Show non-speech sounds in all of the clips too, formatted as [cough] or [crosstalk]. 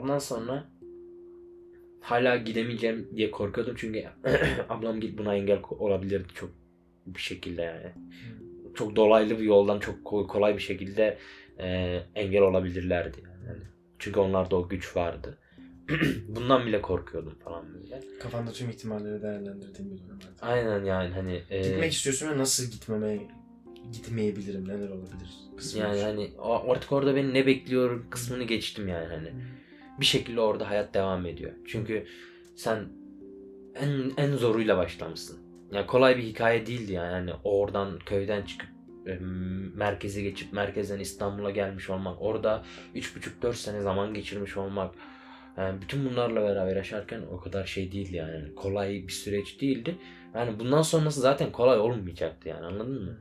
ondan sonra hala gidemeyeceğim diye korkuyordum çünkü [clears throat] ablam git buna engel olabilirdi çok bir şekilde yani. Çok dolaylı bir yoldan çok kolay bir şekilde e, engel olabilirlerdi yani. Çünkü onlarda o güç vardı. [clears throat] Bundan bile korkuyordum falan böyle. Kafanda tüm ihtimalleri değerlendirdiğin bir durum. Aynen yani hani. E... Gitmek istiyorsun ve nasıl gitmeme gitmeyebilirim neler olabilir kısmı Yani hani artık orada beni ne bekliyor kısmını geçtim yani hani. Bir şekilde orada hayat devam ediyor. Çünkü sen en en zoruyla başlamışsın. Yani kolay bir hikaye değildi yani. yani oradan köyden çıkıp merkeze geçip merkezden İstanbul'a gelmiş olmak, orada 3,5-4 sene zaman geçirmiş olmak, yani bütün bunlarla beraber yaşarken o kadar şey değildi yani. Kolay bir süreç değildi. Yani bundan sonrası zaten kolay olmayacaktı yani anladın mı?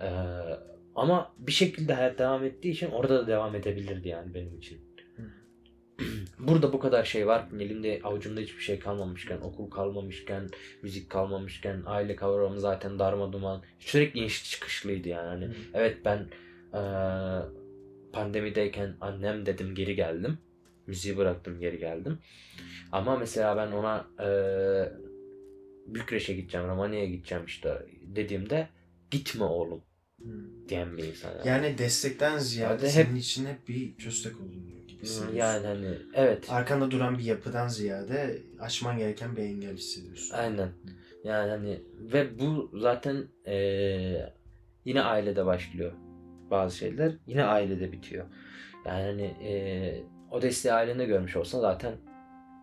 Ee, ama bir şekilde hayat devam ettiği için orada da devam edebilirdi yani benim için. Burada bu kadar şey var. Elimde avucumda hiçbir şey kalmamışken, okul kalmamışken, müzik kalmamışken, aile kavramı zaten darma duman. Sürekli iniş çıkışlıydı yani. Hani, evet ben e, pandemideyken annem dedim geri geldim. Müziği bıraktım geri geldim. Ama mesela ben ona e, Bükreş'e gideceğim, Romanya'ya gideceğim işte dediğimde gitme oğlum hmm. diyen bir insan. Yani, yani destekten ziyade senin hep... için hep bir köstek olduğunu hissediyorsun. Yani hani evet. Arkanda duran bir yapıdan ziyade aşman gereken bir engel hissediyorsun. Aynen. Yani hani ve bu zaten ee, yine ailede başlıyor bazı şeyler. Yine ailede bitiyor. Yani hani ee, o desteği ailende görmüş olsa zaten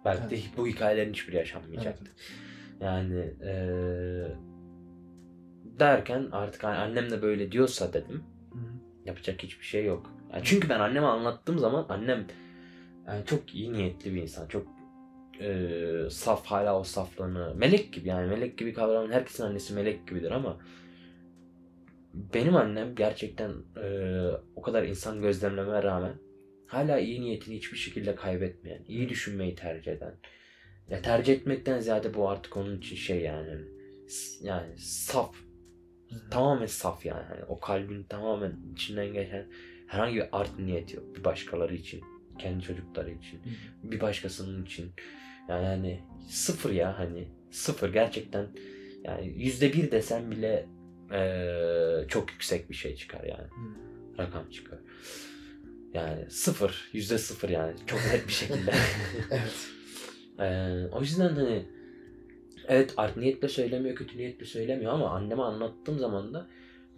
belki de bu hikayelerin hiçbiri yaşanmayacaktı. Evet. Yani ee, derken artık annem de böyle diyorsa dedim. Hı. Yapacak hiçbir şey yok. Yani çünkü ben anneme anlattığım zaman annem yani çok iyi niyetli bir insan. Çok e, saf hala o saflığını. Melek gibi yani melek gibi kavramın herkesin annesi melek gibidir ama benim annem gerçekten e, o kadar insan gözlemleme rağmen hala iyi niyetini hiçbir şekilde kaybetmeyen, iyi düşünmeyi tercih eden. Ya tercih etmekten ziyade bu artık onun için şey yani yani saf tamamen saf yani. yani o kalbin tamamen içinden geçen herhangi bir art niyet yok bir başkaları için kendi çocukları için bir başkasının için. Yani hani sıfır ya hani sıfır. Gerçekten yani yüzde bir desen bile ee, çok yüksek bir şey çıkar yani. Rakam çıkar. Yani sıfır yüzde sıfır yani çok net bir şekilde. [laughs] Evet. Ee, o yüzden hani evet art niyetle söylemiyor kötü niyetle söylemiyor ama anneme anlattığım zaman da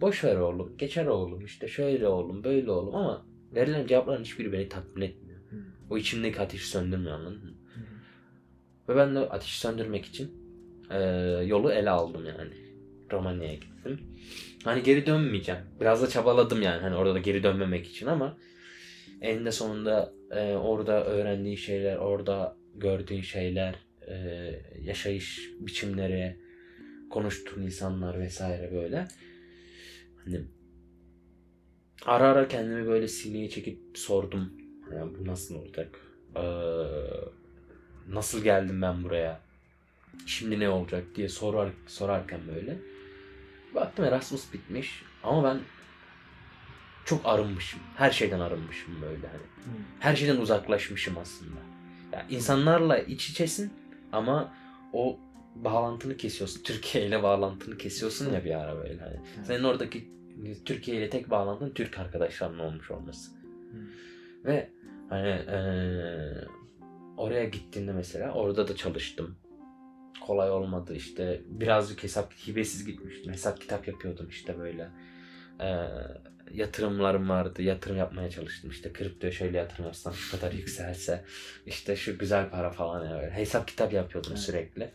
boş ver oğlum geçer oğlum işte şöyle oğlum böyle oğlum ama verilen cevapların hiçbiri beni tatmin etmiyor. O içimdeki ateşi söndürmüyor anladın mı? Ve ben de ateşi söndürmek için e, yolu ele aldım yani. Romanya'ya gittim. Hani geri dönmeyeceğim. Biraz da çabaladım yani hani orada da geri dönmemek için ama eninde sonunda e, orada öğrendiği şeyler, orada gördüğü şeyler, e, yaşayış biçimleri, konuştuğun insanlar vesaire böyle. Hani ara ara kendimi böyle sineye çekip sordum. Yani bu nasıl olacak? Ee, nasıl geldim ben buraya? Şimdi ne olacak diye sorar sorarken böyle. Baktım Erasmus bitmiş ama ben çok arınmışım. Her şeyden arınmışım böyle hani. Her şeyden uzaklaşmışım aslında. Yani insanlarla iç içesin ama o bağlantını kesiyorsun. Türkiye ile bağlantını kesiyorsun ya bir ara böyle hani. Senin oradaki Türkiye ile tek bağlantın Türk arkadaşlarının olmuş olması. Hmm. Ve hani e, oraya gittiğinde mesela orada da çalıştım. Kolay olmadı işte birazcık hesap hibesiz gitmiştim. Hesap kitap yapıyordum işte böyle. E, yatırımlarım vardı. Yatırım yapmaya çalıştım. İşte kripto şöyle yatırım yapsam şu kadar [laughs] yükselse işte şu güzel para falan yani. Hesap kitap yapıyordum evet. sürekli.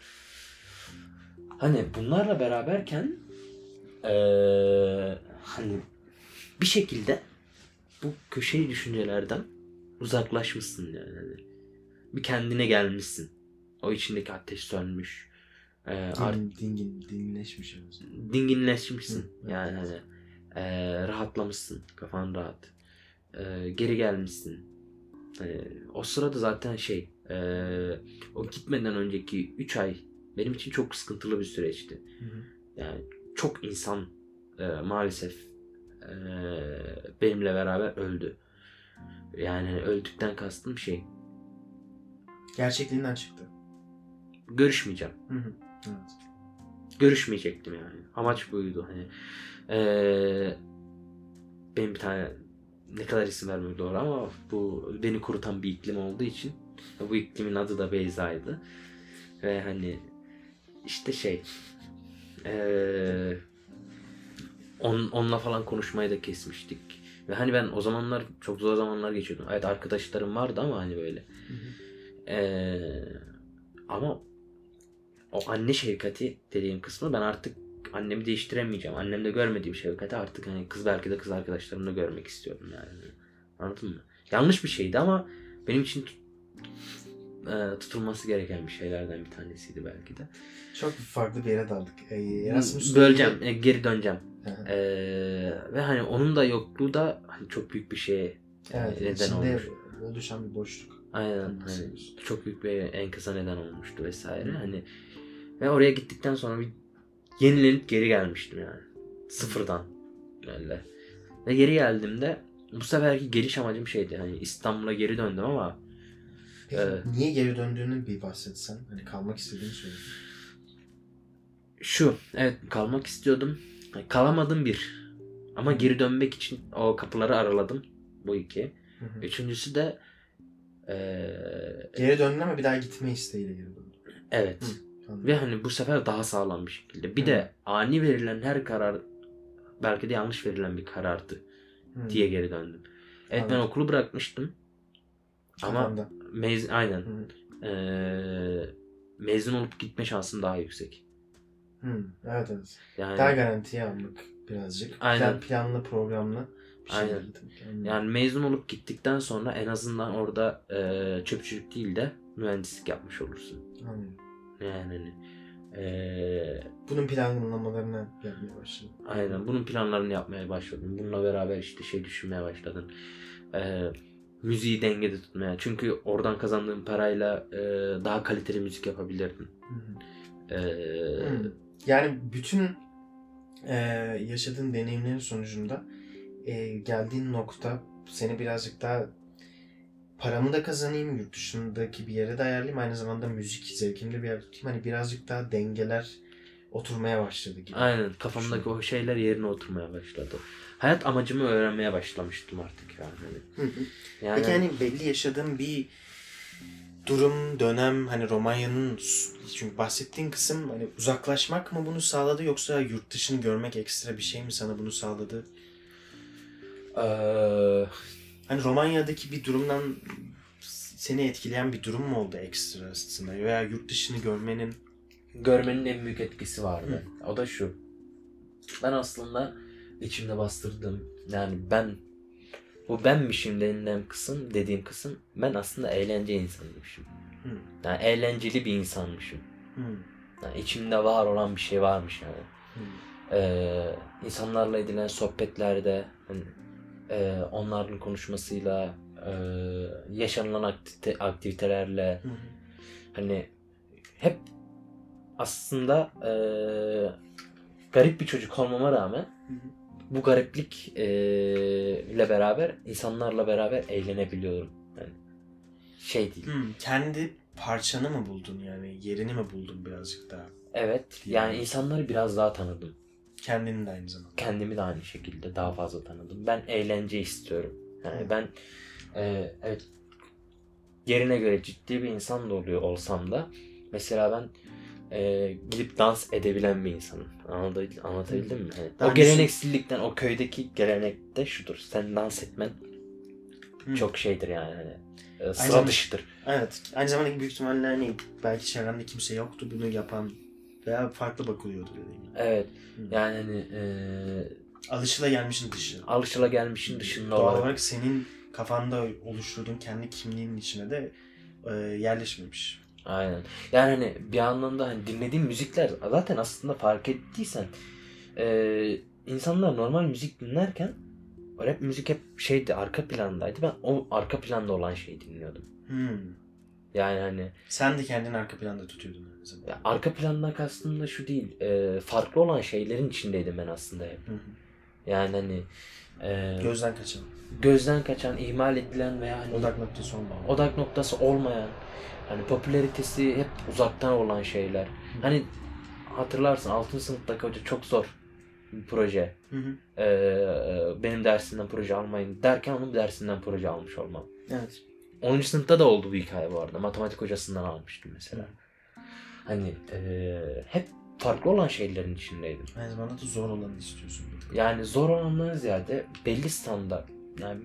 Hani bunlarla beraberken ee, hani bir şekilde bu köşeyi düşüncelerden uzaklaşmışsın yani. Hani bir kendine gelmişsin. O içindeki ateş sönmüş. Ee, Din, art- dingin, dinginleşmiş. Dinginleşmişsin. Hı, yani evet. hani e, rahatlamışsın. Kafan rahat. E, geri gelmişsin. E, o sırada zaten şey e, o gitmeden önceki 3 ay benim için çok sıkıntılı bir süreçti. Hı hı. Yani çok insan e, maalesef e, benimle beraber öldü. Yani öldükten kastım şey Gerçekliğinden çıktı. Görüşmeyeceğim. Hı hı. Evet. Görüşmeyecektim yani. Amaç buydu. Hani eee benim bir tane ne kadar isim vermek doğru ama bu beni kurutan bir iklim olduğu için bu iklimin adı da Beyza'ydı. Ve hani işte şey on, onunla falan konuşmayı da kesmiştik. Ve hani ben o zamanlar çok zor zamanlar geçiyordum. Evet arkadaşlarım vardı ama hani böyle. Hı hı. Ee, ama o anne şefkati dediğim kısmı ben artık annemi değiştiremeyeceğim. Annemde görmediğim şefkati artık hani kız belki de kız arkadaşlarımda görmek istiyorum yani. Anladın mı? Yanlış bir şeydi ama benim için e, tutulması gereken bir şeylerden bir tanesiydi belki de. Çok farklı bir yere daldık. Ee, Erasmus Böleceğim, e, geri döneceğim. Hı hı. Ee, ve hani onun da yokluğu da hani çok büyük bir şeye Evet, neden olmuş. oluşan bir boşluk. Aynen hani çok büyük bir enkıza neden olmuştu vesaire. Hani ve oraya gittikten sonra bir yenilenip geri gelmiştim yani. Sıfırdan. Öyle. Ve geri geldiğimde bu seferki geliş amacım şeydi. Hani İstanbul'a geri döndüm ama Evet. niye geri döndüğünü bir bahsetsen. Hani kalmak istediğini söyle. şu evet kalmak istiyordum. Kalamadım bir. Ama geri dönmek için o kapıları araladım. Bu iki. Hı hı. Üçüncüsü de eee, Geri döndün ama bir daha gitme isteğiyle geri döndün. evet. Anladım. Ve hani bu sefer daha sağlam bir şekilde. Bir Hı. de ani verilen her karar belki de yanlış verilen bir karardı Hı. diye geri döndüm. Evet ben Anladım. okulu bırakmıştım. Ama Kafanda. Mez aynen. Hı. Ee, mezun olup gitme şansım daha yüksek. Hı. Evet evet. Yani Daha garantiye almak birazcık. Aynen. Plan, planlı programlı bir şey. Aynen. Anladım. yani mezun olup gittikten sonra en azından orada ee, çöpçülük değil de mühendislik yapmış olursun. Anladım. Yani hani, ee, Bunun planlamalarını yapmaya başladım. Aynen bunun planlarını yapmaya başladım. Bununla beraber işte şey düşünmeye başladım. Ee, müziği dengede tutmaya. Çünkü oradan kazandığım parayla e, daha kaliteli müzik yapabilirdim. Hı hı. Ee, Hı. Yani bütün e, yaşadığın deneyimlerin sonucunda e, geldiğin nokta seni birazcık daha paramı da kazanayım, yurt dışındaki bir yere de ayarlayayım, aynı zamanda müzik zevkimde bir yer tutayım. Hani birazcık daha dengeler oturmaya başladı gibi. Aynen kafamdaki o şeyler yerine oturmaya başladı. Hayat amacımı öğrenmeye başlamıştım artık yani. Hı hı. Yani, Peki hani belli yaşadığın bir durum, dönem hani Romanya'nın çünkü bahsettiğin kısım hani uzaklaşmak mı bunu sağladı yoksa yurt dışını görmek ekstra bir şey mi sana bunu sağladı? eee, Hani Romanya'daki bir durumdan seni etkileyen bir durum mu oldu ekstra aslında veya yurt dışını görmenin görmenin en büyük etkisi vardı. O da şu. Ben aslında içimde bastırdım. Yani ben bu benmişim denilen kısım dediğim kısım ben aslında eğlence insanıymışım. Hı. Yani eğlenceli bir insanmışım. Hı. Yani içimde var olan bir şey varmış yani. Hı. Ee, insanlarla edilen sohbetlerde hani, e, onların konuşmasıyla e, yaşanılan aktivite, aktivitelerle Hı. hani hep aslında e, garip bir çocuk olmama rağmen Hı. Bu gariplik e, ile beraber insanlarla beraber eğlenebiliyorum. Yani şey değil. Hı. Kendi parçanı mı buldun yani yerini mi buldun birazcık daha? Evet. Yani insanları biraz daha tanıdım. Kendini de aynı zamanda. Kendimi de aynı şekilde daha fazla tanıdım. Ben eğlence istiyorum. Yani ben e, evet yerine göre ciddi bir insan da oluyor olsam da mesela ben e, gidip dans edebilen bir insanım. Anlatabildim, anlatabildim mi? Daha o geleneksizlikten, o köydeki gelenekte şudur. Sen dans etmen Hı. çok şeydir yani. Hani, e, sıra zamanda- dışıdır. Evet. Aynı zamanda büyük ihtimalle hani belki çevrende kimse yoktu bunu yapan veya farklı bakılıyordu dediğim gibi. Evet. Hı. Yani hani e, Alışılagelmişin dışı. alışılagelmişin dışında Doğal olarak olarak senin kafanda oluşturduğun kendi kimliğinin içine de e, yerleşmemiş. Aynen. Yani hani bir anlamda hani dinlediğim müzikler zaten aslında fark ettiysen e, insanlar normal müzik dinlerken rap müzik hep şeydi arka plandaydı. Ben o arka planda olan şeyi dinliyordum. Hmm. Yani hani Sen de kendini arka planda tutuyordun aynı zamanda. ya arka plandan kastım da şu değil. e, farklı olan şeylerin içindeydim ben aslında hep. Hı hı. Yani hani e, Gözden kaçan. gözden kaçan, ihmal edilen veya hani Odak noktası olmayan. odak noktası olmayan, hani popülaritesi hep uzaktan olan şeyler. Hani hatırlarsın 6. sınıftaki hoca çok zor bir proje. Hı hı. Ee, benim dersinden proje almayın derken onun dersinden proje almış olmam. Evet. 10. sınıfta da oldu bu hikaye bu arada. Matematik hocasından almıştım mesela. Hani ee, hep farklı olan şeylerin içindeydim. Aynı zamanda da zor olanı istiyorsun. Yani zor olandan ziyade belli standart. Yani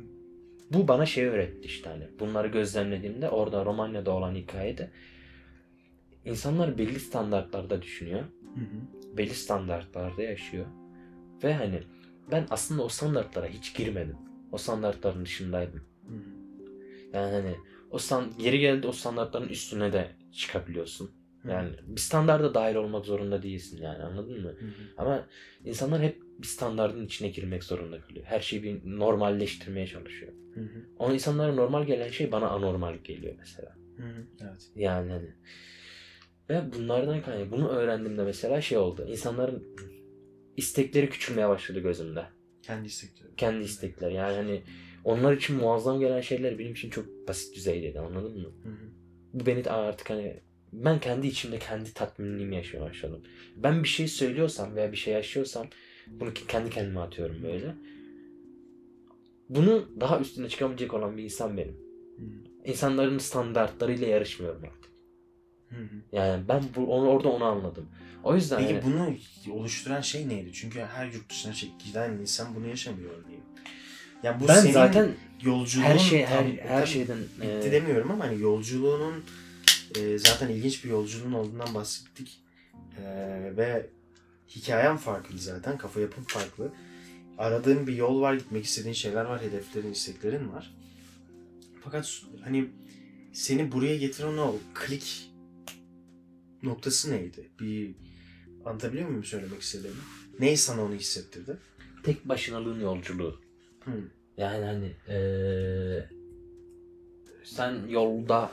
bu bana şey öğretti işte hani. Bunları gözlemlediğimde orada Romanya'da olan hikayede insanlar belli standartlarda düşünüyor. Hı hı. Belli standartlarda yaşıyor. Ve hani ben aslında o standartlara hiç girmedim. O standartların dışındaydım. Hı hı. Yani hani o stand, geri geldi o standartların üstüne de çıkabiliyorsun. Yani bir standarda dahil olmak zorunda değilsin yani anladın mı? Hı hı. Ama insanlar hep bir standardın içine girmek zorunda kalıyor. Her şeyi bir normalleştirmeye çalışıyor. Hı hı. O insanlara normal gelen şey bana anormal geliyor mesela. Hı hı. Evet. Yani hani. Ve bunlardan kaynaklı bunu öğrendiğimde mesela şey oldu. İnsanların istekleri küçülmeye başladı gözümde. Kendi istekleri. Kendi istekleri. Yani hani onlar için muazzam gelen şeyler benim için çok basit düzeydeydi anladın mı? Hı hı. Bu beni artık hani ben kendi içimde kendi tatminliğimi yaşamaya başladım. Ben bir şey söylüyorsam veya bir şey yaşıyorsam bunu kendi kendime atıyorum böyle. Bunu daha üstüne çıkabilecek olan bir insan benim. Hı hı. İnsanların standartlarıyla yarışmıyorum artık. Hı hı. Yani ben bu, onu, orada onu anladım. O yüzden Peki yani- bunu oluşturan şey neydi? Çünkü her yurt dışına giden insan bunu yaşamıyor örneğin. Yani bu ben senin zaten yolculuğun her şey her tam- her şeyden bitti e, demiyorum ama hani yolculuğunun e, zaten ilginç bir yolculuğun olduğundan bahsettik. E, ve hikayen farklı zaten. Kafa yapın farklı. Aradığın bir yol var, gitmek istediğin şeyler var, hedeflerin, isteklerin var. Fakat hani seni buraya getiren o klik noktası neydi? Bir anlatabiliyor muyum söylemek istediğimi? Neyi sana onu hissettirdi? tek başınalığın yolculuğu. Hı. Yani hani eee, sen yolda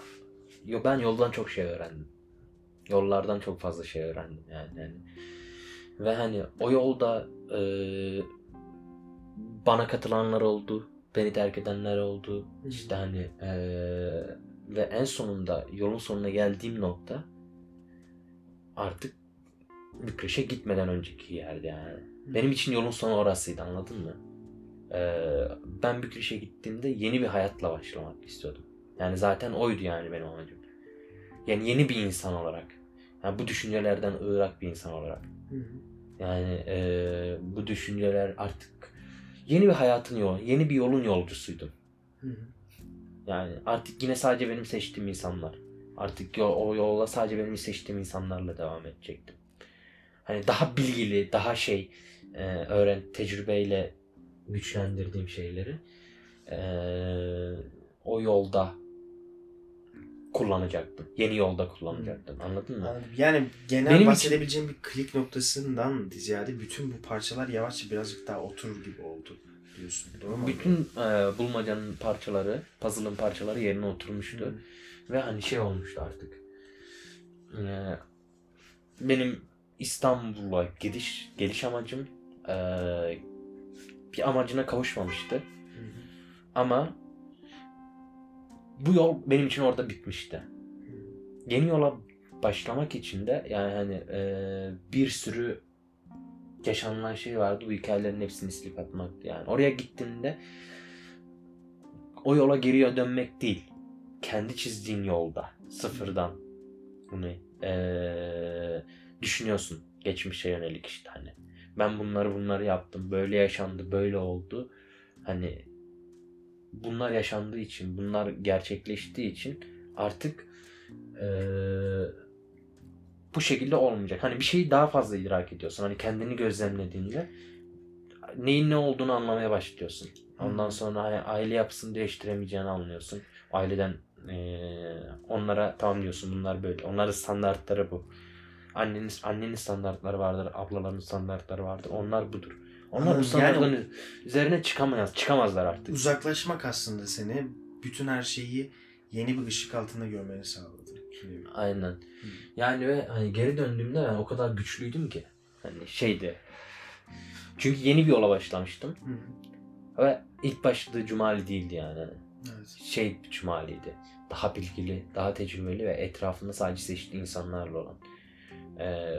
yo ben yoldan çok şey öğrendim. Yollardan çok fazla şey öğrendim yani. yani. Ve hani o yolda eee, bana katılanlar oldu, beni terk edenler oldu. İşte hani eee, ve en sonunda yolun sonuna geldiğim nokta artık Bükreş'e gitmeden önceki yerde yani. Benim için yolun sonu orasıydı anladın mı? Ee, ben Bükreş'e gittiğimde yeni bir hayatla başlamak istiyordum. Yani zaten oydu yani benim amacım. Yani yeni bir insan olarak. Yani bu düşüncelerden ırak bir insan olarak. Hı hı. Yani ee, bu düşünceler artık yeni bir hayatın yolu, yeni bir yolun yolcusuydum. Hı hı. Yani artık yine sadece benim seçtiğim insanlar. Artık yol, o yola sadece benim seçtiğim insanlarla devam edecektim. Hani daha bilgili, daha şey e, öğren tecrübeyle güçlendirdiğim şeyleri e, o yolda kullanacaktım. Yeni yolda kullanacaktım. Anladın mı? Anladım. Yani genel Benim için- bahsedebileceğim bir klik noktasından ziyade bütün bu parçalar yavaşça birazcık daha oturur gibi oldu diyorsun. Doğru mu? Bütün e, bulmacanın parçaları, puzzle'ın parçaları yerine oturmuştu. Hı. Ve hani şey olmuştu artık. Ee, benim İstanbul'a gidiş geliş amacım ee, bir amacına kavuşmamıştı. Hı hı. Ama bu yol benim için orada bitmişti. Yeni yola başlamak için de yani hani ee, bir sürü yaşanılan şey vardı. Bu hikayelerin hepsini silip atmaktı. Yani oraya gittiğinde o yola geriye dönmek değil. Kendi çizdiğin yolda sıfırdan bunu ee, düşünüyorsun. Geçmişe yönelik işte hani. Ben bunları bunları yaptım. Böyle yaşandı. Böyle oldu. Hani bunlar yaşandığı için, bunlar gerçekleştiği için artık ee, bu şekilde olmayacak. Hani bir şeyi daha fazla idrak ediyorsun. Hani kendini gözlemlediğinde neyin ne olduğunu anlamaya başlıyorsun. Ondan sonra hani aile yapısını değiştiremeyeceğini anlıyorsun. Aileden eee, onlara tamam diyorsun bunlar böyle. Onların standartları bu. Annenin, annenin standartları vardır, ablaların standartları vardır. Onlar budur. Onlar bu standartların üzerine çıkamaz, çıkamazlar artık. Uzaklaşmak aslında seni bütün her şeyi yeni bir ışık altında görmeni sağladı. Aynen. Yani ve hani geri döndüğümde ben o kadar güçlüydüm ki. Hani şeydi. Çünkü yeni bir yola başlamıştım. Hı hı. Ve ilk başladığı Cumali değildi yani. Evet. Şey bir Cumali'ydi. Daha bilgili, daha tecrübeli ve etrafında sadece seçtiği insanlarla olan. Ee,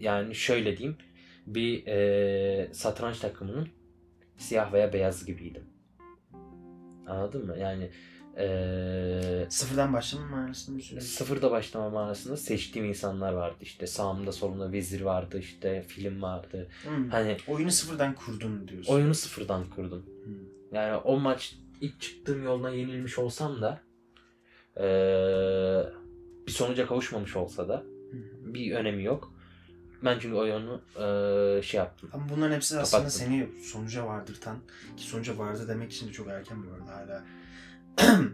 yani şöyle diyeyim. Bir e, satranç takımının siyah veya beyaz gibiydim. Anladın mı? Yani e, Sıfırdan başlama manasında bir süreç. sıfırda başlama manasında seçtiğim insanlar vardı. İşte sağımda solumda vezir vardı, işte film vardı. Hı. Hani Oyunu sıfırdan kurdun diyorsun. oyunu sıfırdan kurdum. Hı. Yani o maç ilk çıktığım yoldan yenilmiş olsam da eee, bir sonuca kavuşmamış olsa da hı. bir önemi yok. Ben çünkü oyunu eee, şey yaptım. Ama bunların hepsi aslında Kapattım. seni sonuca vardırtan ki sonuca vardı demek için de çok erken bu arada hala. [clears throat]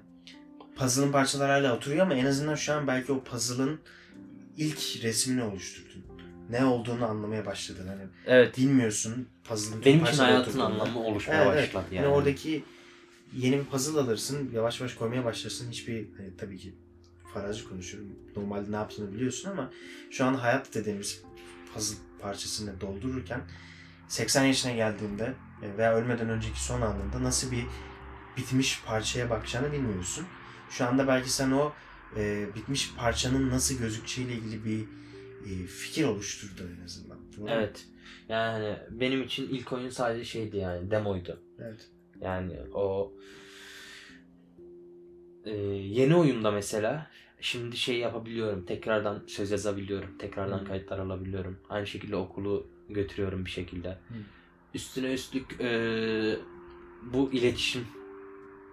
Puzzle'ın parçaları hala oturuyor ama en azından şu an belki o puzzle'ın ilk resmini oluşturdun. Ne olduğunu anlamaya başladın. Hani Evet. bilmiyorsun puzzle'ın Benim için hayatın anlamı oluşmaya Evet, evet. başladı Yani yani. oradaki yeni bir puzzle alırsın, yavaş yavaş koymaya başlarsın. Hiçbir hani tabii ki farazi konuşuyorum. Normalde ne yaptığını biliyorsun ama şu an hayat dediğimiz puzzle parçasını doldururken 80 yaşına geldiğinde e, veya ölmeden önceki son anında nasıl bir bitmiş parçaya bakacağını bilmiyorsun. Şu anda belki sen o e, bitmiş parçanın nasıl gözükeceğiyle ilgili bir e, fikir oluşturdun en azından. Doğru? Evet. Yani benim için ilk oyun sadece şeydi yani demoydu. Evet. Yani o e, yeni oyunda mesela şimdi şey yapabiliyorum. Tekrardan söz yazabiliyorum. Tekrardan Hı. kayıtlar alabiliyorum. Aynı şekilde okulu götürüyorum bir şekilde. Üstüne üstlük e, bu iletişim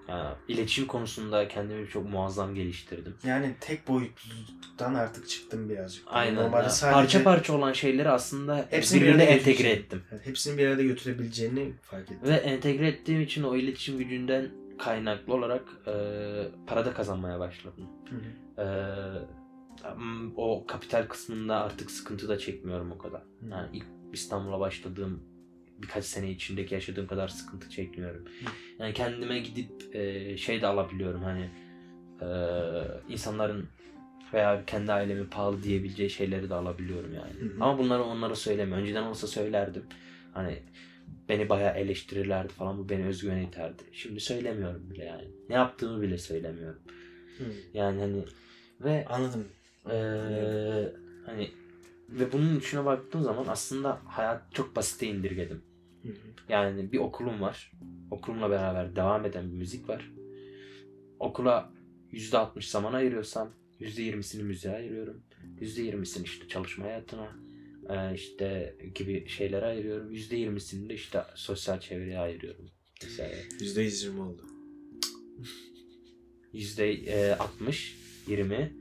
yani iletişim konusunda kendimi çok muazzam geliştirdim. Yani tek boyutluluktan artık çıktım birazcık. Aynen. Normalde sadece Parça parça olan şeyleri aslında Hepsini bir birbirine entegre ettim. yani hepsini bir arada götürebileceğini fark ettim. Ve entegre ettiğim için o iletişim gücünden kaynaklı olarak e, para da kazanmaya başladım. Hı hı. E, o kapital kısmında artık sıkıntı da çekmiyorum o kadar. Hı. Yani ilk İstanbul'a başladığım birkaç sene içindeki yaşadığım kadar sıkıntı çekmiyorum. Yani kendime gidip e, şey de alabiliyorum hani e, insanların veya kendi ailemin pahalı diyebileceği şeyleri de alabiliyorum yani. Hı hı. Ama bunları onlara söylemiyorum. Önceden olsa söylerdim. Hani beni bayağı eleştirirlerdi falan bu beni özgüven iterdi. Şimdi söylemiyorum bile yani. Ne yaptığımı bile söylemiyorum. Hı. Yani hani ve Anladım. eee, hani ve bunun içine baktığım zaman aslında hayat çok basite indirgedim. Hı hı. Yani bir okulum var. Okulumla beraber devam eden bir müzik var. Okula %60 zaman ayırıyorsam %20'sini müziğe ayırıyorum. %20'sini işte çalışma hayatına e, işte gibi şeylere ayırıyorum. %20'sini de işte sosyal çevreye ayırıyorum. Mesela %120 oldu. %60, 20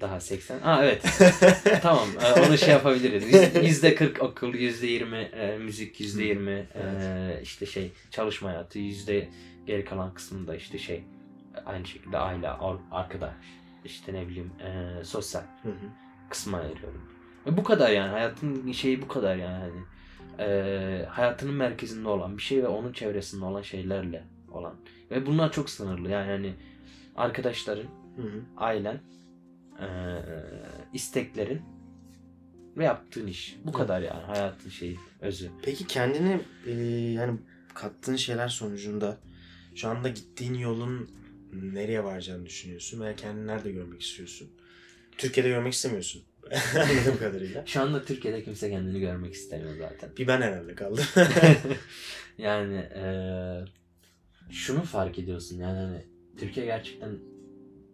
daha 80. Aa evet. [laughs] tamam e, onu şey yapabiliriz. Yüz- %40 okul, %20 e, müzik, %20 e, işte şey çalışma hayatı, yüzde geri kalan kısmında işte şey aynı şekilde aile, ar- arkadaş, işte ne bileyim e, sosyal Hı hı. kısma ayırıyorum. Ve bu kadar yani hayatın şeyi bu kadar yani. Hani, e, hayatının merkezinde olan bir şey ve onun çevresinde olan şeylerle olan. Ve bunlar çok sınırlı yani hani arkadaşların, Hı hı. ailen, e, isteklerin ve yaptığın iş. Bu kadar yani hayatın şeyi, özü. Peki kendini e, yani kattığın şeyler sonucunda şu anda gittiğin yolun nereye varacağını düşünüyorsun veya kendini nerede görmek istiyorsun? Türkiye'de görmek istemiyorsun. [laughs] Anladığım kadarıyla. Şu anda Türkiye'de kimse kendini görmek istemiyor zaten. Bir ben herhalde kaldım. [laughs] yani eee, şunu fark ediyorsun yani hani Türkiye gerçekten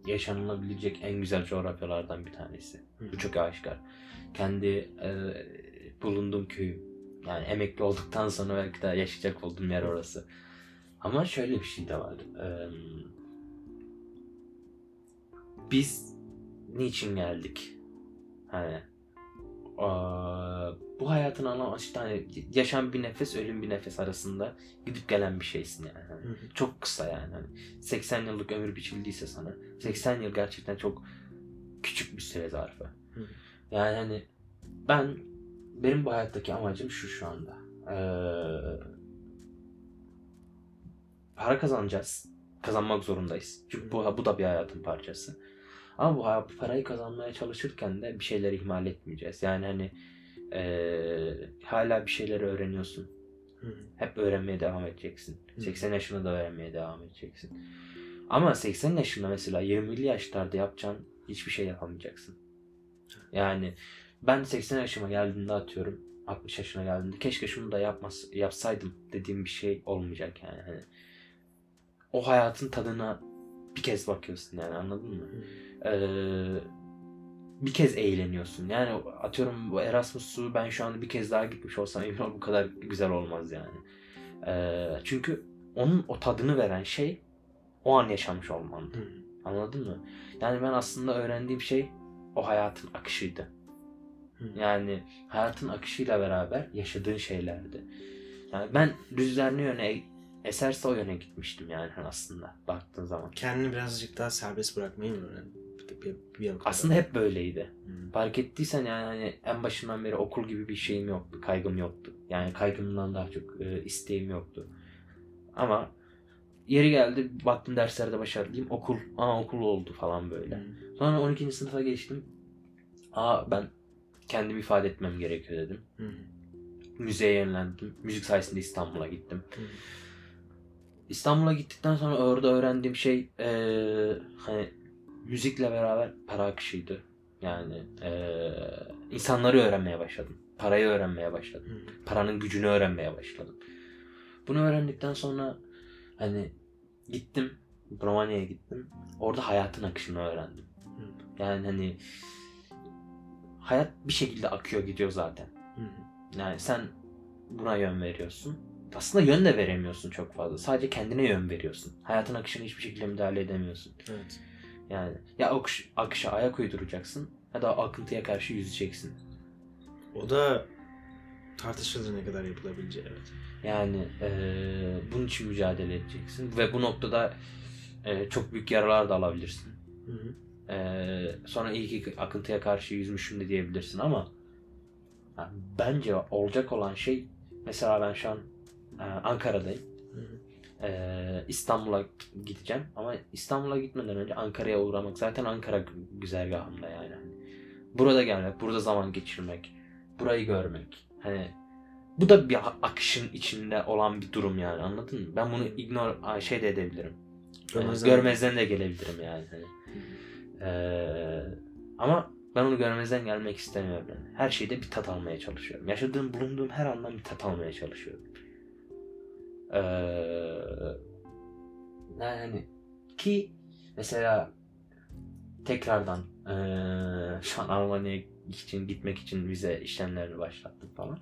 yaşanılabilecek en güzel coğrafyalardan bir tanesi. Bu çok aşikar. Kendi eee, bulunduğum köyüm. Yani emekli olduktan sonra belki de yaşayacak olduğum yer orası. Ama şöyle bir şey de var. Eee, biz niçin geldik? Hani bu hayatın anlamı işte hani yaşam bir nefes ölüm bir nefes arasında gidip gelen bir şeysin yani. Hani Hı hı. çok kısa yani. Hani 80 yıllık ömür biçildiyse sana 80 yıl gerçekten çok küçük bir süre zarfı. Hı. Yani hani ben benim bu hayattaki amacım şu şu anda. Ee, para kazanacağız. Kazanmak zorundayız. Çünkü bu, bu da bir hayatın parçası. Ama bu, bu parayı kazanmaya çalışırken de bir şeyleri ihmal etmeyeceğiz. Yani hani ee, hala bir şeyleri öğreniyorsun. Hı. Hep öğrenmeye devam edeceksin. Hı. 80 yaşında da öğrenmeye devam edeceksin. Ama 80 yaşında mesela 20'li yaşlarda yapacağın hiçbir şey yapamayacaksın. Yani ben 80 yaşıma geldiğimde atıyorum 60 yaşına geldiğimde keşke şunu da yapmas yapsaydım dediğim bir şey olmayacak yani. Hani o hayatın tadına bir kez bakıyorsun yani anladın mı? Ee, bir kez eğleniyorsun. Yani atıyorum bu Erasmus'u ben şu anda bir kez daha gitmiş olsam emin [laughs] ol bu kadar güzel olmaz yani. Ee, çünkü onun o tadını veren şey o an yaşamış olmandı. Hı. Anladın mı? Yani ben aslında öğrendiğim şey o hayatın akışıydı. Hı. Yani hayatın akışıyla beraber yaşadığın şeylerdi. Yani ben ne yöne eserse o yöne gitmiştim yani hani aslında baktığın zaman. Kendini birazcık daha serbest bırakmayı mı öğrendin? Bir, bir, bir noktada. Aslında hep böyleydi. Hı. Fark ettiysen yani hani en başından beri okul gibi bir şeyim yoktu, kaygım yoktu. Yani kaygımdan daha çok e, isteğim yoktu. Ama yeri geldi baktım derslerde başarılıyım. Okul, aa okul oldu falan böyle. Hı. Sonra 12. sınıfa geçtim. Aa ben kendimi ifade etmem gerekiyor dedim. Hı. Müzeye yönlendim. Müzik sayesinde İstanbul'a gittim. Hı. İstanbul'a gittikten sonra orada öğrendiğim şey eee, hani müzikle beraber para akışıydı. Yani eee, insanları öğrenmeye başladım. Parayı öğrenmeye başladım. Paranın gücünü öğrenmeye başladım. Bunu öğrendikten sonra hani gittim Romanya'ya gittim. Orada hayatın akışını öğrendim. Yani hani hayat bir şekilde akıyor gidiyor zaten. Yani sen buna yön veriyorsun. Aslında yön de veremiyorsun çok fazla. Sadece kendine yön veriyorsun. Hayatın akışına hiçbir şekilde müdahale edemiyorsun. Evet. Yani ya akış, akışa ayak uyduracaksın ya da akıntıya karşı yüzeceksin. O da tartışılır ne kadar yapılabileceği evet. Yani eee, bunun için mücadele edeceksin ve bu noktada eee, çok büyük yaralar da alabilirsin. Hı hı. Eee, sonra iyi ki akıntıya karşı yüzmüşüm de diyebilirsin ama yani bence olacak olan şey mesela ben şu an eee, Ankara'dayım. Ee, İstanbul'a gideceğim ama İstanbul'a gitmeden önce Ankara'ya uğramak zaten Ankara güzergahımda yani. Hani Burada gelmek, burada zaman geçirmek, burayı görmek. Hani bu da bir akışın içinde olan bir durum yani anladın mı? Ben bunu ignore ay, şey de edebilirim. Görmezden- görmezden de gelebilirim yani. Hani. Ee, ama ben onu görmezden gelmek istemiyorum yani. Her şeyde bir tat almaya çalışıyorum. Yaşadığım, bulunduğum her andan bir tat almaya çalışıyorum. Ee, yani ki mesela tekrardan ee, şu an Almanya'ya için gitmek için vize işlemlerini başlattım falan.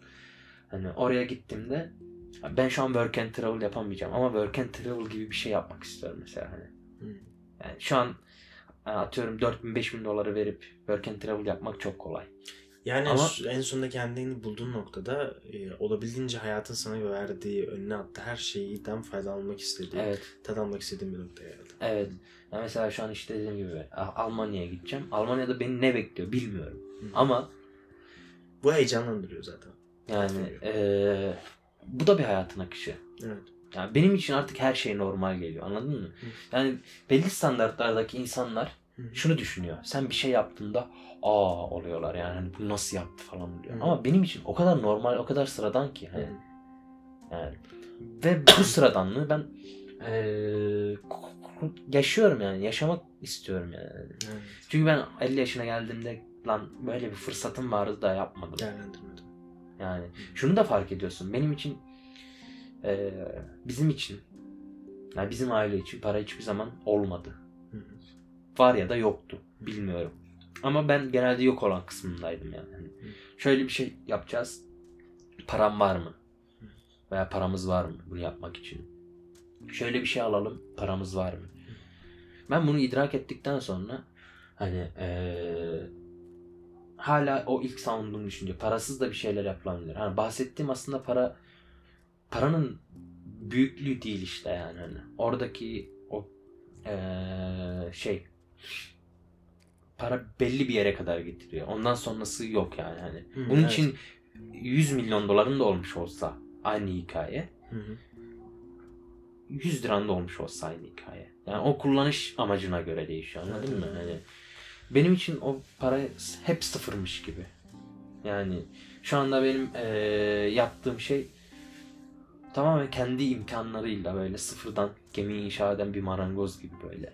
Hani oraya gittiğimde ben şu an work and travel yapamayacağım ama work and travel gibi bir şey yapmak istiyorum mesela hani. Hı. Yani şu an atıyorum 4000 5000 doları verip work and travel yapmak çok kolay. Yani Ama- en sonunda kendini bulduğun noktada e, olabildiğince hayatın sana verdiği, önüne attığı her şeyden faydalanmak istediğin, Evet. tad almak istediğin bir noktaya geldi. Evet. Ya mesela şu an işte dediğim gibi A- Almanya'ya gideceğim. Almanya'da beni ne bekliyor bilmiyorum. Hı. Ama Bu heyecanlandırıyor zaten. yani eee, bu da bir hayatın akışı. Evet. Yani benim için artık her şey normal geliyor. Anladın mı? Yani belli standartlardaki insanlar Hı. Şunu düşünüyor. Sen bir şey yaptığında aa oluyorlar yani hani bu nasıl yaptı falan diyor. Ama benim için o kadar normal, o kadar sıradan ki hani. Yani ve bu sıradanlığı ben eee, yaşıyorum yani. Yaşamak istiyorum yani. Evet. Çünkü ben 50 yaşına geldiğimde lan böyle bir fırsatım vardı da yapmadım. Değerlendirmedim. Yani şunu da fark ediyorsun. Benim için eee, bizim için yani bizim aile için para hiçbir zaman olmadı. Var ya da yoktu. Bilmiyorum. Ama ben genelde yok olan kısmındaydım yani. Hani şöyle bir şey yapacağız. Param var mı? Veya paramız var mı bunu yapmak için? Şöyle bir şey alalım. Paramız var mı? Ben bunu idrak ettikten sonra hani eee, hala o ilk savunduğum düşünce parasız da bir şeyler yapılabilir. Hani bahsettiğim aslında para paranın büyüklüğü değil işte yani hani oradaki o eee, şey para belli bir yere kadar getiriyor. Ondan sonrası yok yani hani. Hı, Bunun evet. için 100 milyon doların da olmuş olsa aynı hikaye. Hı hı. 100 liran da olmuş olsa aynı hikaye. Yani o kullanış amacına göre değişiyor anladın Evet, mı? Hani benim için o para hep sıfırmış gibi. Yani şu anda benim eee, yaptığım şey tamamen kendi imkanlarıyla böyle sıfırdan gemiyi inşa eden bir marangoz gibi böyle.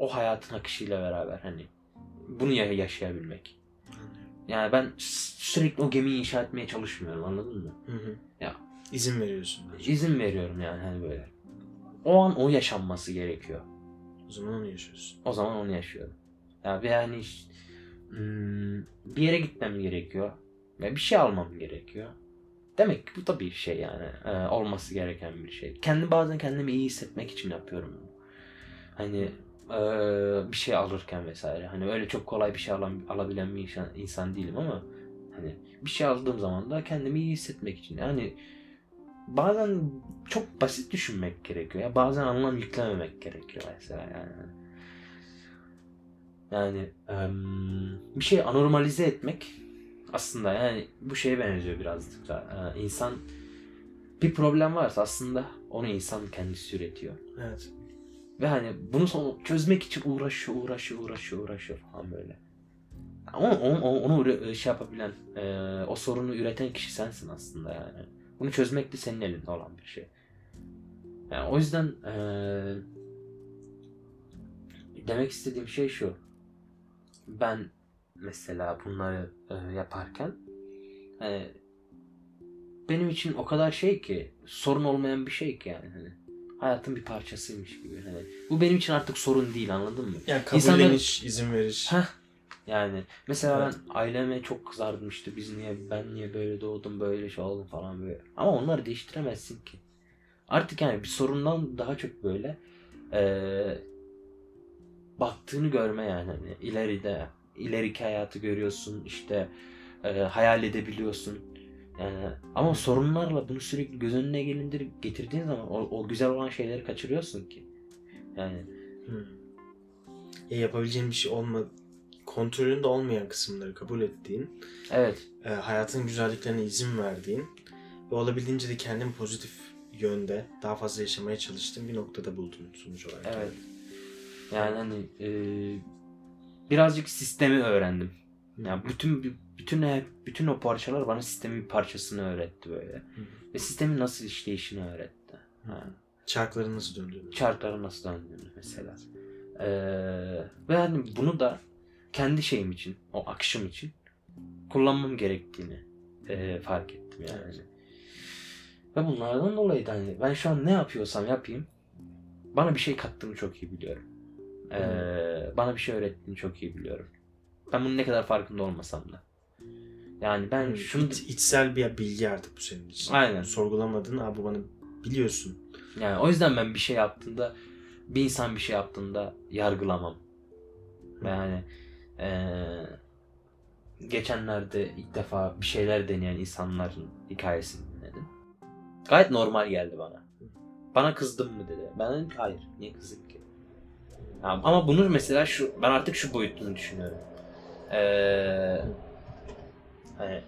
O hayatın akışıyla beraber hani bunu ya- yaşayabilmek. Yani ben sürekli o gemiyi inşa etmeye çalışmıyorum anladın mı? Hı hı. Ya. İzin veriyorsun. bence. İzin veriyorum yani hani böyle. O an o yaşanması gerekiyor. O zaman onu yaşıyorsun. O zaman onu yaşıyorum. Ya ve yani iş- hmm, bir yere gitmem gerekiyor. Ve bir şey almam gerekiyor. Demek ki bu da bir şey yani. e, olması gereken bir şey. Kendi bazen kendimi iyi hissetmek için yapıyorum. Hani bir şey alırken vesaire. Hani öyle çok kolay bir şey alan, alabilen bir insan, insan değilim ama hani bir şey aldığım zaman da kendimi iyi hissetmek için. Yani bazen çok basit düşünmek gerekiyor. Ya bazen anlam yüklememek gerekiyor mesela yani. Yani bir şey anormalize etmek aslında yani bu şeye benziyor birazcık da. İnsan bir problem varsa aslında onu insan kendisi üretiyor. Evet. Ve hani bunu son çözmek için uğraşıyor, uğraşıyor, uğraşıyor, uğraşıyor falan böyle. Onu, onu, onu, onu üre- şey yapabilen, e, o sorunu üreten kişi sensin aslında yani. Bunu çözmek de senin elinde olan bir şey. Yani o yüzden e, demek istediğim şey şu. Ben mesela bunları e, yaparken hani benim için o kadar şey ki sorun olmayan bir şey ki yani hani hayatın bir parçasıymış gibi hani bu benim için artık sorun değil anladın mı? Yani İnsanlar- kabulleniş, izin veriş. Heh. Yani mesela Evet. ben aileme çok kızardım işte biz niye ben niye böyle doğdum böyle şey oldum falan böyle. Ama onları değiştiremezsin ki. Artık yani bir sorundan daha çok böyle eee, baktığını görme yani hani ileride ileriki hayatı görüyorsun işte eee, hayal edebiliyorsun. Yani ama sorunlarla bunu sürekli göz önüne gelindir getirdiğin zaman o, o güzel olan şeyleri kaçırıyorsun ki. Yani Hı. Ya yapabileceğin bir şey olma kontrolünde olmayan kısımları kabul ettiğin, evet e, hayatın güzelliklerine izin verdiğin ve olabildiğince de kendini pozitif yönde daha fazla yaşamaya çalıştığın bir noktada buldun sonuç olarak. Evet. Yani hani e, birazcık sistemi öğrendim. Yani bütün bütün bütün o parçalar bana sistemin bir parçasını öğretti böyle. Hı. Ve sistemin nasıl işleyişini öğretti. Ha. Çarkların nasıl döndüğünü. Çarkların nasıl döndüğünü mesela. Ee, ve hani bunu da kendi şeyim için, o akışım için kullanmam gerektiğini e, fark ettim yani. Evet. Ve bunlardan dolayı da hani ben şu an ne yapıyorsam yapayım bana bir şey kattığını çok iyi biliyorum. Ee, bana bir şey öğrettiğini çok iyi biliyorum. Ben bunun ne kadar farkında olmasam da. Yani ben Hı, şunu iç- içsel bir bilgi artık bu senin için. Aynen. Sorgulamadın, abi bu bana biliyorsun. yani o yüzden ben bir şey yaptığında bir insan bir şey yaptığında yargılamam. Yani eee, geçenlerde ilk defa bir şeyler deneyen insanların hikayesini dinledim. Gayet normal geldi bana. Bana kızdın mı dedi. Ben dedim ki hayır. Niye kızdın ki? Ya ama bunu mesela şu ben artık şu boyutunu düşünüyorum. Eee hani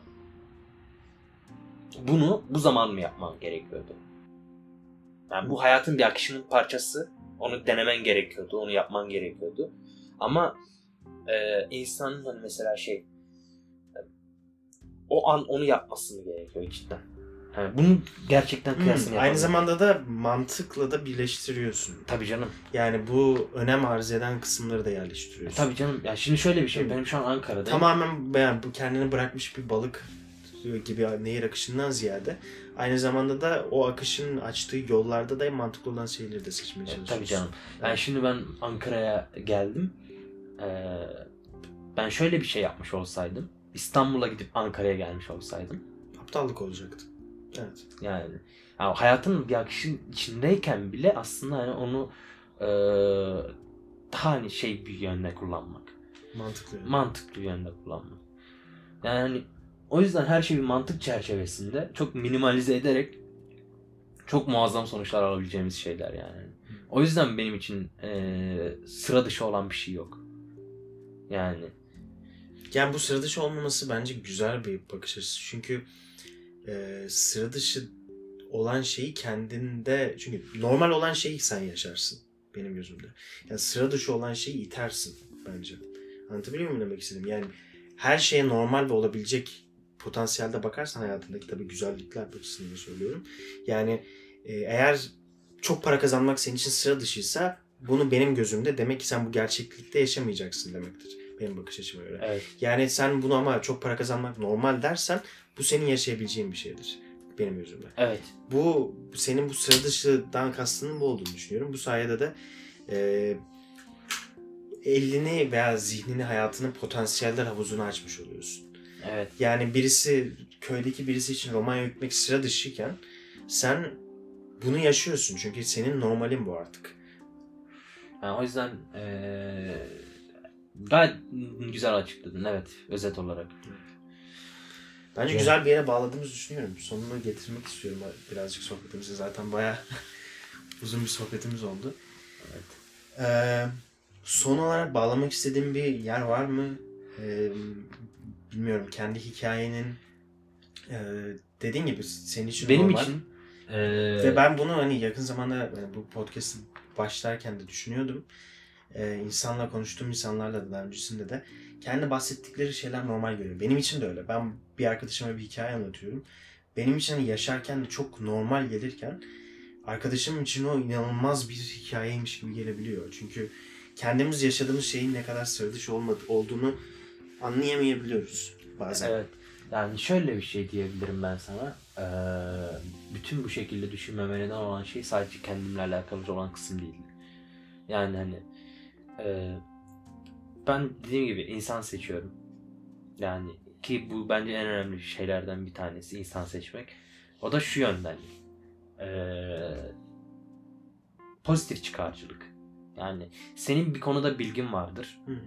bunu bu zaman mı yapman gerekiyordu? Yani bu hayatın bir akışının parçası. Onu denemen gerekiyordu. Onu yapman gerekiyordu. Ama e, insanın hani mesela şey e, o an onu yapması gerekiyor cidden? Yani bunun gerçekten Hmm, kıyasını Aynı yapamıyorum. zamanda da mantıkla da birleştiriyorsun. Tabii canım. Yani bu önem arz eden kısımları da E, yerleştiriyorsun. tabii canım. Ya şimdi şöyle bir şey. Benim şu an Ankara'dayım. Tamamen yani bu kendini bırakmış bir balık gibi nehir akışından ziyade aynı zamanda da o akışın açtığı yollarda da mantıklı olan şeyleri de seçmeye E, çalışıyorsun. tabii canım. Yani Evet. şimdi ben Ankara'ya geldim. Ee, ben şöyle bir şey yapmış olsaydım. İstanbul'a gidip Ankara'ya gelmiş olsaydım. Aptallık olacaktı. Evet. Yani, yani hayatın bir akışın içindeyken bile aslında hani onu e, daha hani şey bir yönde kullanmak. Mantıklı. Mantıklı bir yönde kullanmak. Yani o yüzden her şeyi bir mantık çerçevesinde çok minimalize ederek çok muazzam sonuçlar alabileceğimiz şeyler yani. O yüzden benim için e, sıra dışı olan bir şey yok. Yani Yani bu sıra dışı olmaması bence güzel bir bakış açısı. Çünkü e, sıra dışı olan şeyi kendinde çünkü normal olan şeyi sen yaşarsın benim gözümde. Yani sıra dışı olan şeyi itersin bence. Anlatabiliyor muyum demek istedim? Yani her şeye normal ve olabilecek potansiyelde bakarsan hayatındaki tabii güzellikler açısından söylüyorum. Yani e, eğer çok para kazanmak senin için sıra dışıysa bunu benim gözümde demek ki sen bu gerçeklikte yaşamayacaksın demektir. Benim bakış açıma göre. Evet. Yani sen bunu ama çok para kazanmak normal dersen bu senin yaşayabileceğin bir şeydir. Benim gözümde. Evet. Bu senin bu sıra dışıdan kastının bu olduğunu düşünüyorum. Bu sayede de e, elini veya zihnini hayatının potansiyeller havuzunu açmış oluyorsun. Evet. Yani birisi köydeki birisi için Romanya yükmek sıra dışıyken sen bunu yaşıyorsun. Çünkü senin normalin bu artık. Yani o yüzden eee gayet güzel açıkladın. Evet. Özet olarak. Bence Evet. güzel bir yere bağladığımızı düşünüyorum. Sonunu getirmek istiyorum birazcık sohbetimizi. Zaten bayağı [laughs] uzun bir sohbetimiz oldu. Evet. Ee, son olarak bağlamak istediğim bir yer var mı? Ee, bilmiyorum. Kendi hikayenin e, dediğin gibi senin için Benim normal. için eee Ve ben bunu hani yakın zamanda yani bu podcast'ı başlarken de düşünüyordum. Ee, insanla konuştuğum insanlarla da daha öncesinde de kendi bahsettikleri şeyler normal görüyorum. Benim için de öyle. Ben bir arkadaşıma bir hikaye anlatıyorum. Benim için hani yaşarken de çok normal gelirken arkadaşım için o inanılmaz bir hikayeymiş gibi gelebiliyor. Çünkü kendimiz yaşadığımız şeyin ne kadar sıra dışı olmadı, olduğunu anlayamayabiliyoruz bazen. Evet. Yani şöyle bir şey diyebilirim ben sana. Ee, bütün bu şekilde düşünmeme neden olan şey sadece kendimle alakalı olan kısım değil. Yani hani e, ben dediğim gibi insan seçiyorum. Yani ki bu bence en önemli şeylerden bir tanesi insan seçmek. O da şu yönden. Ee, pozitif çıkarcılık. Yani senin bir konuda bilgin vardır. Hı hı.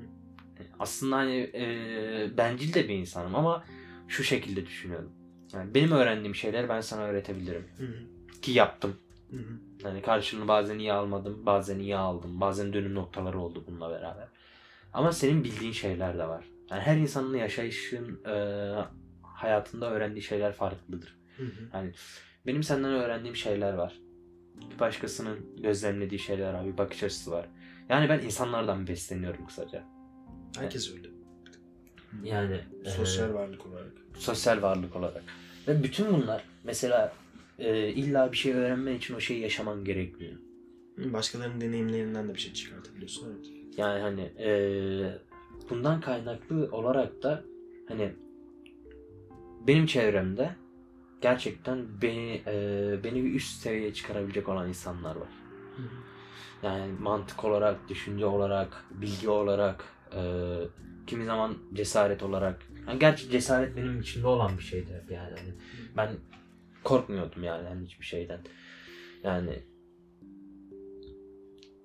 Aslında hani e, bencil de bir insanım ama şu şekilde düşünüyorum. Yani benim öğrendiğim şeyler ben sana öğretebilirim. Hı hı. Ki yaptım. Hı hı. Yani karşılığını bazen iyi almadım, bazen iyi aldım. Bazen dönüm noktaları oldu bununla beraber. Ama senin bildiğin şeyler de var. Yani her insanın yaşayışın e, hayatında öğrendiği şeyler farklıdır. Hı hı. Yani benim senden öğrendiğim şeyler var. Bir başkasının gözlemlediği şeyler var, bir bakış açısı var. Yani ben insanlardan besleniyorum kısaca. Herkes öyle. Yani Sosyal e, varlık olarak. sosyal varlık olarak. Ve bütün bunlar mesela e, illa bir şey öğrenmen için o şeyi yaşaman gerekmiyor. Başkalarının deneyimlerinden de bir şey çıkartabiliyorsun. Evet. Yani hani e, bundan kaynaklı olarak da hani benim çevremde gerçekten beni e, beni bir üst seviyeye çıkarabilecek olan insanlar var. Yani mantık olarak, düşünce olarak, bilgi olarak, e, kimi zaman cesaret olarak. Yani gerçi cesaret benim içimde olan bir şeydi hep yani. Hani ben korkmuyordum yani hani hiçbir şeyden. Yani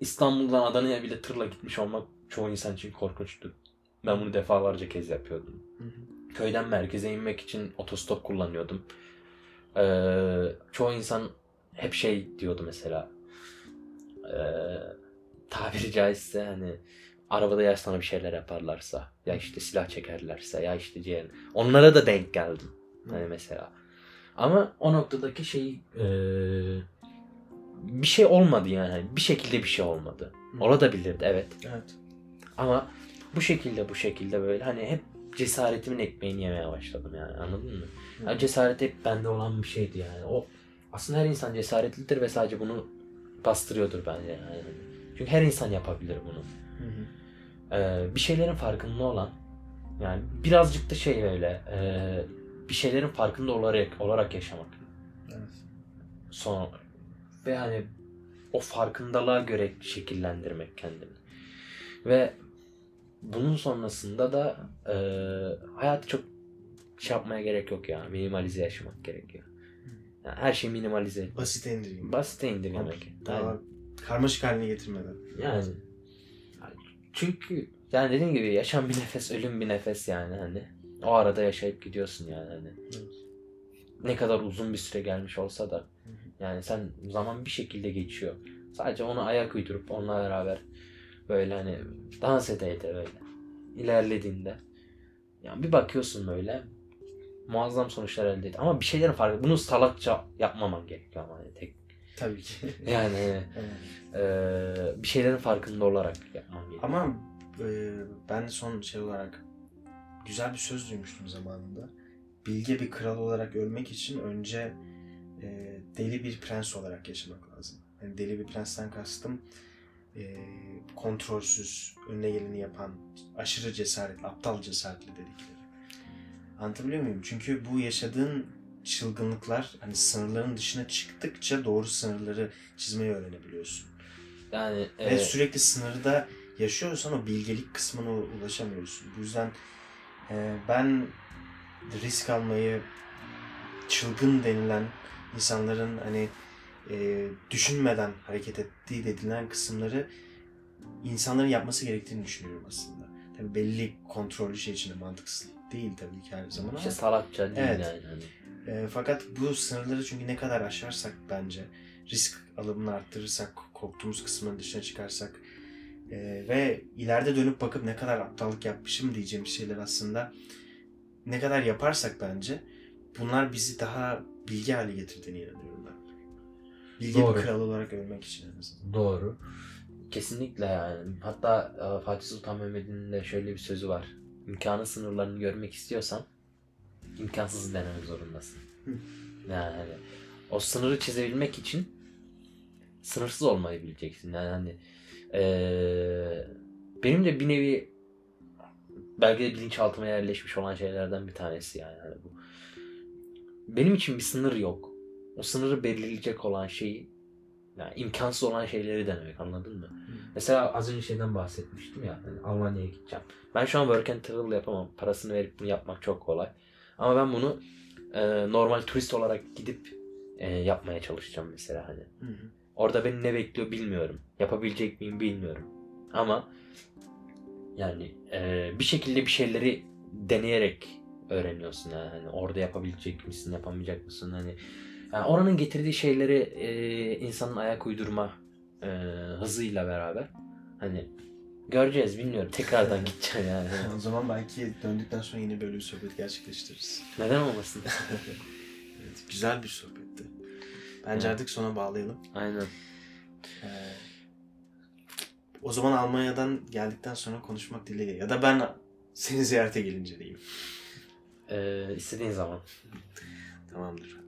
İstanbul'dan Adana'ya bile tırla gitmiş olmak çoğu insan için korkunçtu. Ben bunu defalarca kez yapıyordum. Hı hı. Köyden merkeze inmek için otostop kullanıyordum. Ee, çoğu insan hep şey diyordu mesela. Ee, tabiri caizse hani arabada ya sana bir şeyler yaparlarsa ya işte silah çekerlerse ya işte ciğer. Onlara da denk geldim. Hani mesela. Ama o noktadaki şey ee, bir şey olmadı yani. Bir şekilde bir şey olmadı. Olabilirdi evet. Evet. Ama bu şekilde bu şekilde böyle hani hep cesaretimin ekmeğini yemeye başladım yani anladın mı? Yani cesaret hep bende olan bir şeydi yani. O aslında her insan cesaretlidir ve sadece bunu bastırıyordur bence yani. Çünkü her insan yapabilir bunu. Hı hı. Ee, bir şeylerin farkında olan yani birazcık da şey öyle e, bir şeylerin farkında olarak olarak yaşamak. Evet. Son ve hani o farkındalığa göre şekillendirmek kendini. Ve bunun sonrasında da e, hayatı çok şey yapmaya gerek yok ya. Minimalize yaşamak gerekiyor. Yani her şeyi minimalize. Basite indireyim. Basite indirgemek. Daha Yani, karmaşık haline getirmeden. yani çünkü yani dediğim gibi yaşam bir nefes, ölüm bir nefes yani hani. O arada yaşayıp gidiyorsun yani hani. Evet. Ne kadar uzun bir süre gelmiş olsa da yani sen zaman bir şekilde geçiyor. Sadece ona ayak uydurup onunla beraber böyle hani dans ede ede böyle ilerlediğinde yani bir bakıyorsun böyle muazzam sonuçlar elde et. Ama bir şeylerin farkı. Bunu salakça yapmaman gerekiyor ama hani tek. Tabii ki. [laughs] Yani Evet. [laughs] eee, bir şeylerin farkında olarak yapman gerekiyor. Ama e, ben son şey olarak güzel bir söz duymuştum zamanında. bilge bir kral olarak ölmek için önce e, deli bir prens olarak yaşamak lazım. Yani deli bir prensten kastım e, kontrolsüz, önüne geleni yapan, aşırı cesaretli, aptal cesaretli dedikleri. Anlatabiliyor muyum? Çünkü bu yaşadığın çılgınlıklar hani sınırların dışına çıktıkça doğru sınırları çizmeyi öğrenebiliyorsun. Yani Ve e, sürekli sınırda yaşıyorsan o bilgelik kısmına ulaşamıyorsun. Bu yüzden ben risk almayı çılgın denilen insanların hani e, düşünmeden hareket ettiği dedilen kısımları insanların yapması gerektiğini düşünüyorum aslında. Tabii belli kontrollü şey içinde mantıksız değil tabii ki her zaman işte salakça değil Evet. yani. Hani. e, fakat bu sınırları çünkü ne kadar aşarsak bence risk alımını arttırırsak, korktuğumuz kısmın dışına çıkarsak e, ve ileride dönüp bakıp ne kadar aptallık yapmışım diyeceğim şeyler aslında ne kadar yaparsak bence bunlar bizi daha bilgi hale getirdiğine inanıyorum ben. Bilge Doğru. bir kral olarak ölmek için en azından. Doğru. Kesinlikle yani. Hatta e, Fatih Sultan Mehmet'in de şöyle bir sözü var. İmkanın sınırlarını görmek istiyorsan imkansızı denemek zorundasın. Yani hani o sınırı çizebilmek için sınırsız olmayı bileceksin. Yani hani eee, benim de bir nevi belki de bilinçaltıma yerleşmiş olan şeylerden bir tanesi yani. Hani bu. Benim için bir sınır yok. O sınırı belirleyecek olan şeyi yani imkansız olan şeyleri denemek anladın mı? Mesela az önce şeyden bahsetmiştim ya hani Almanya'ya gideceğim. Ben şu an work and travel yapamam. Parasını verip bunu yapmak çok kolay. Ama ben bunu e, normal turist olarak gidip e, yapmaya çalışacağım mesela hani. Hı hı. Orada beni ne bekliyor bilmiyorum. Yapabilecek miyim bilmiyorum. Ama yani e, bir şekilde bir şeyleri deneyerek öğreniyorsun yani. Hani orada yapabilecek misin, yapamayacak mısın? Hani yani oranın getirdiği şeyleri e, insanın ayak uydurma e, hızıyla beraber hani göreceğiz bilmiyorum. Tekrardan [laughs] gideceğim yani. [laughs] O zaman belki döndükten sonra yine böyle bir sohbet gerçekleştiririz. Neden olmasın? [laughs] Evet, güzel bir sohbetti. Bence Evet. artık sona bağlayalım. Aynen. Ee, o zaman Almanya'dan geldikten sonra konuşmak dileğiyle. Ya da ben seni ziyarete gelince diyeyim. E, istediğin zaman. Tamamdır.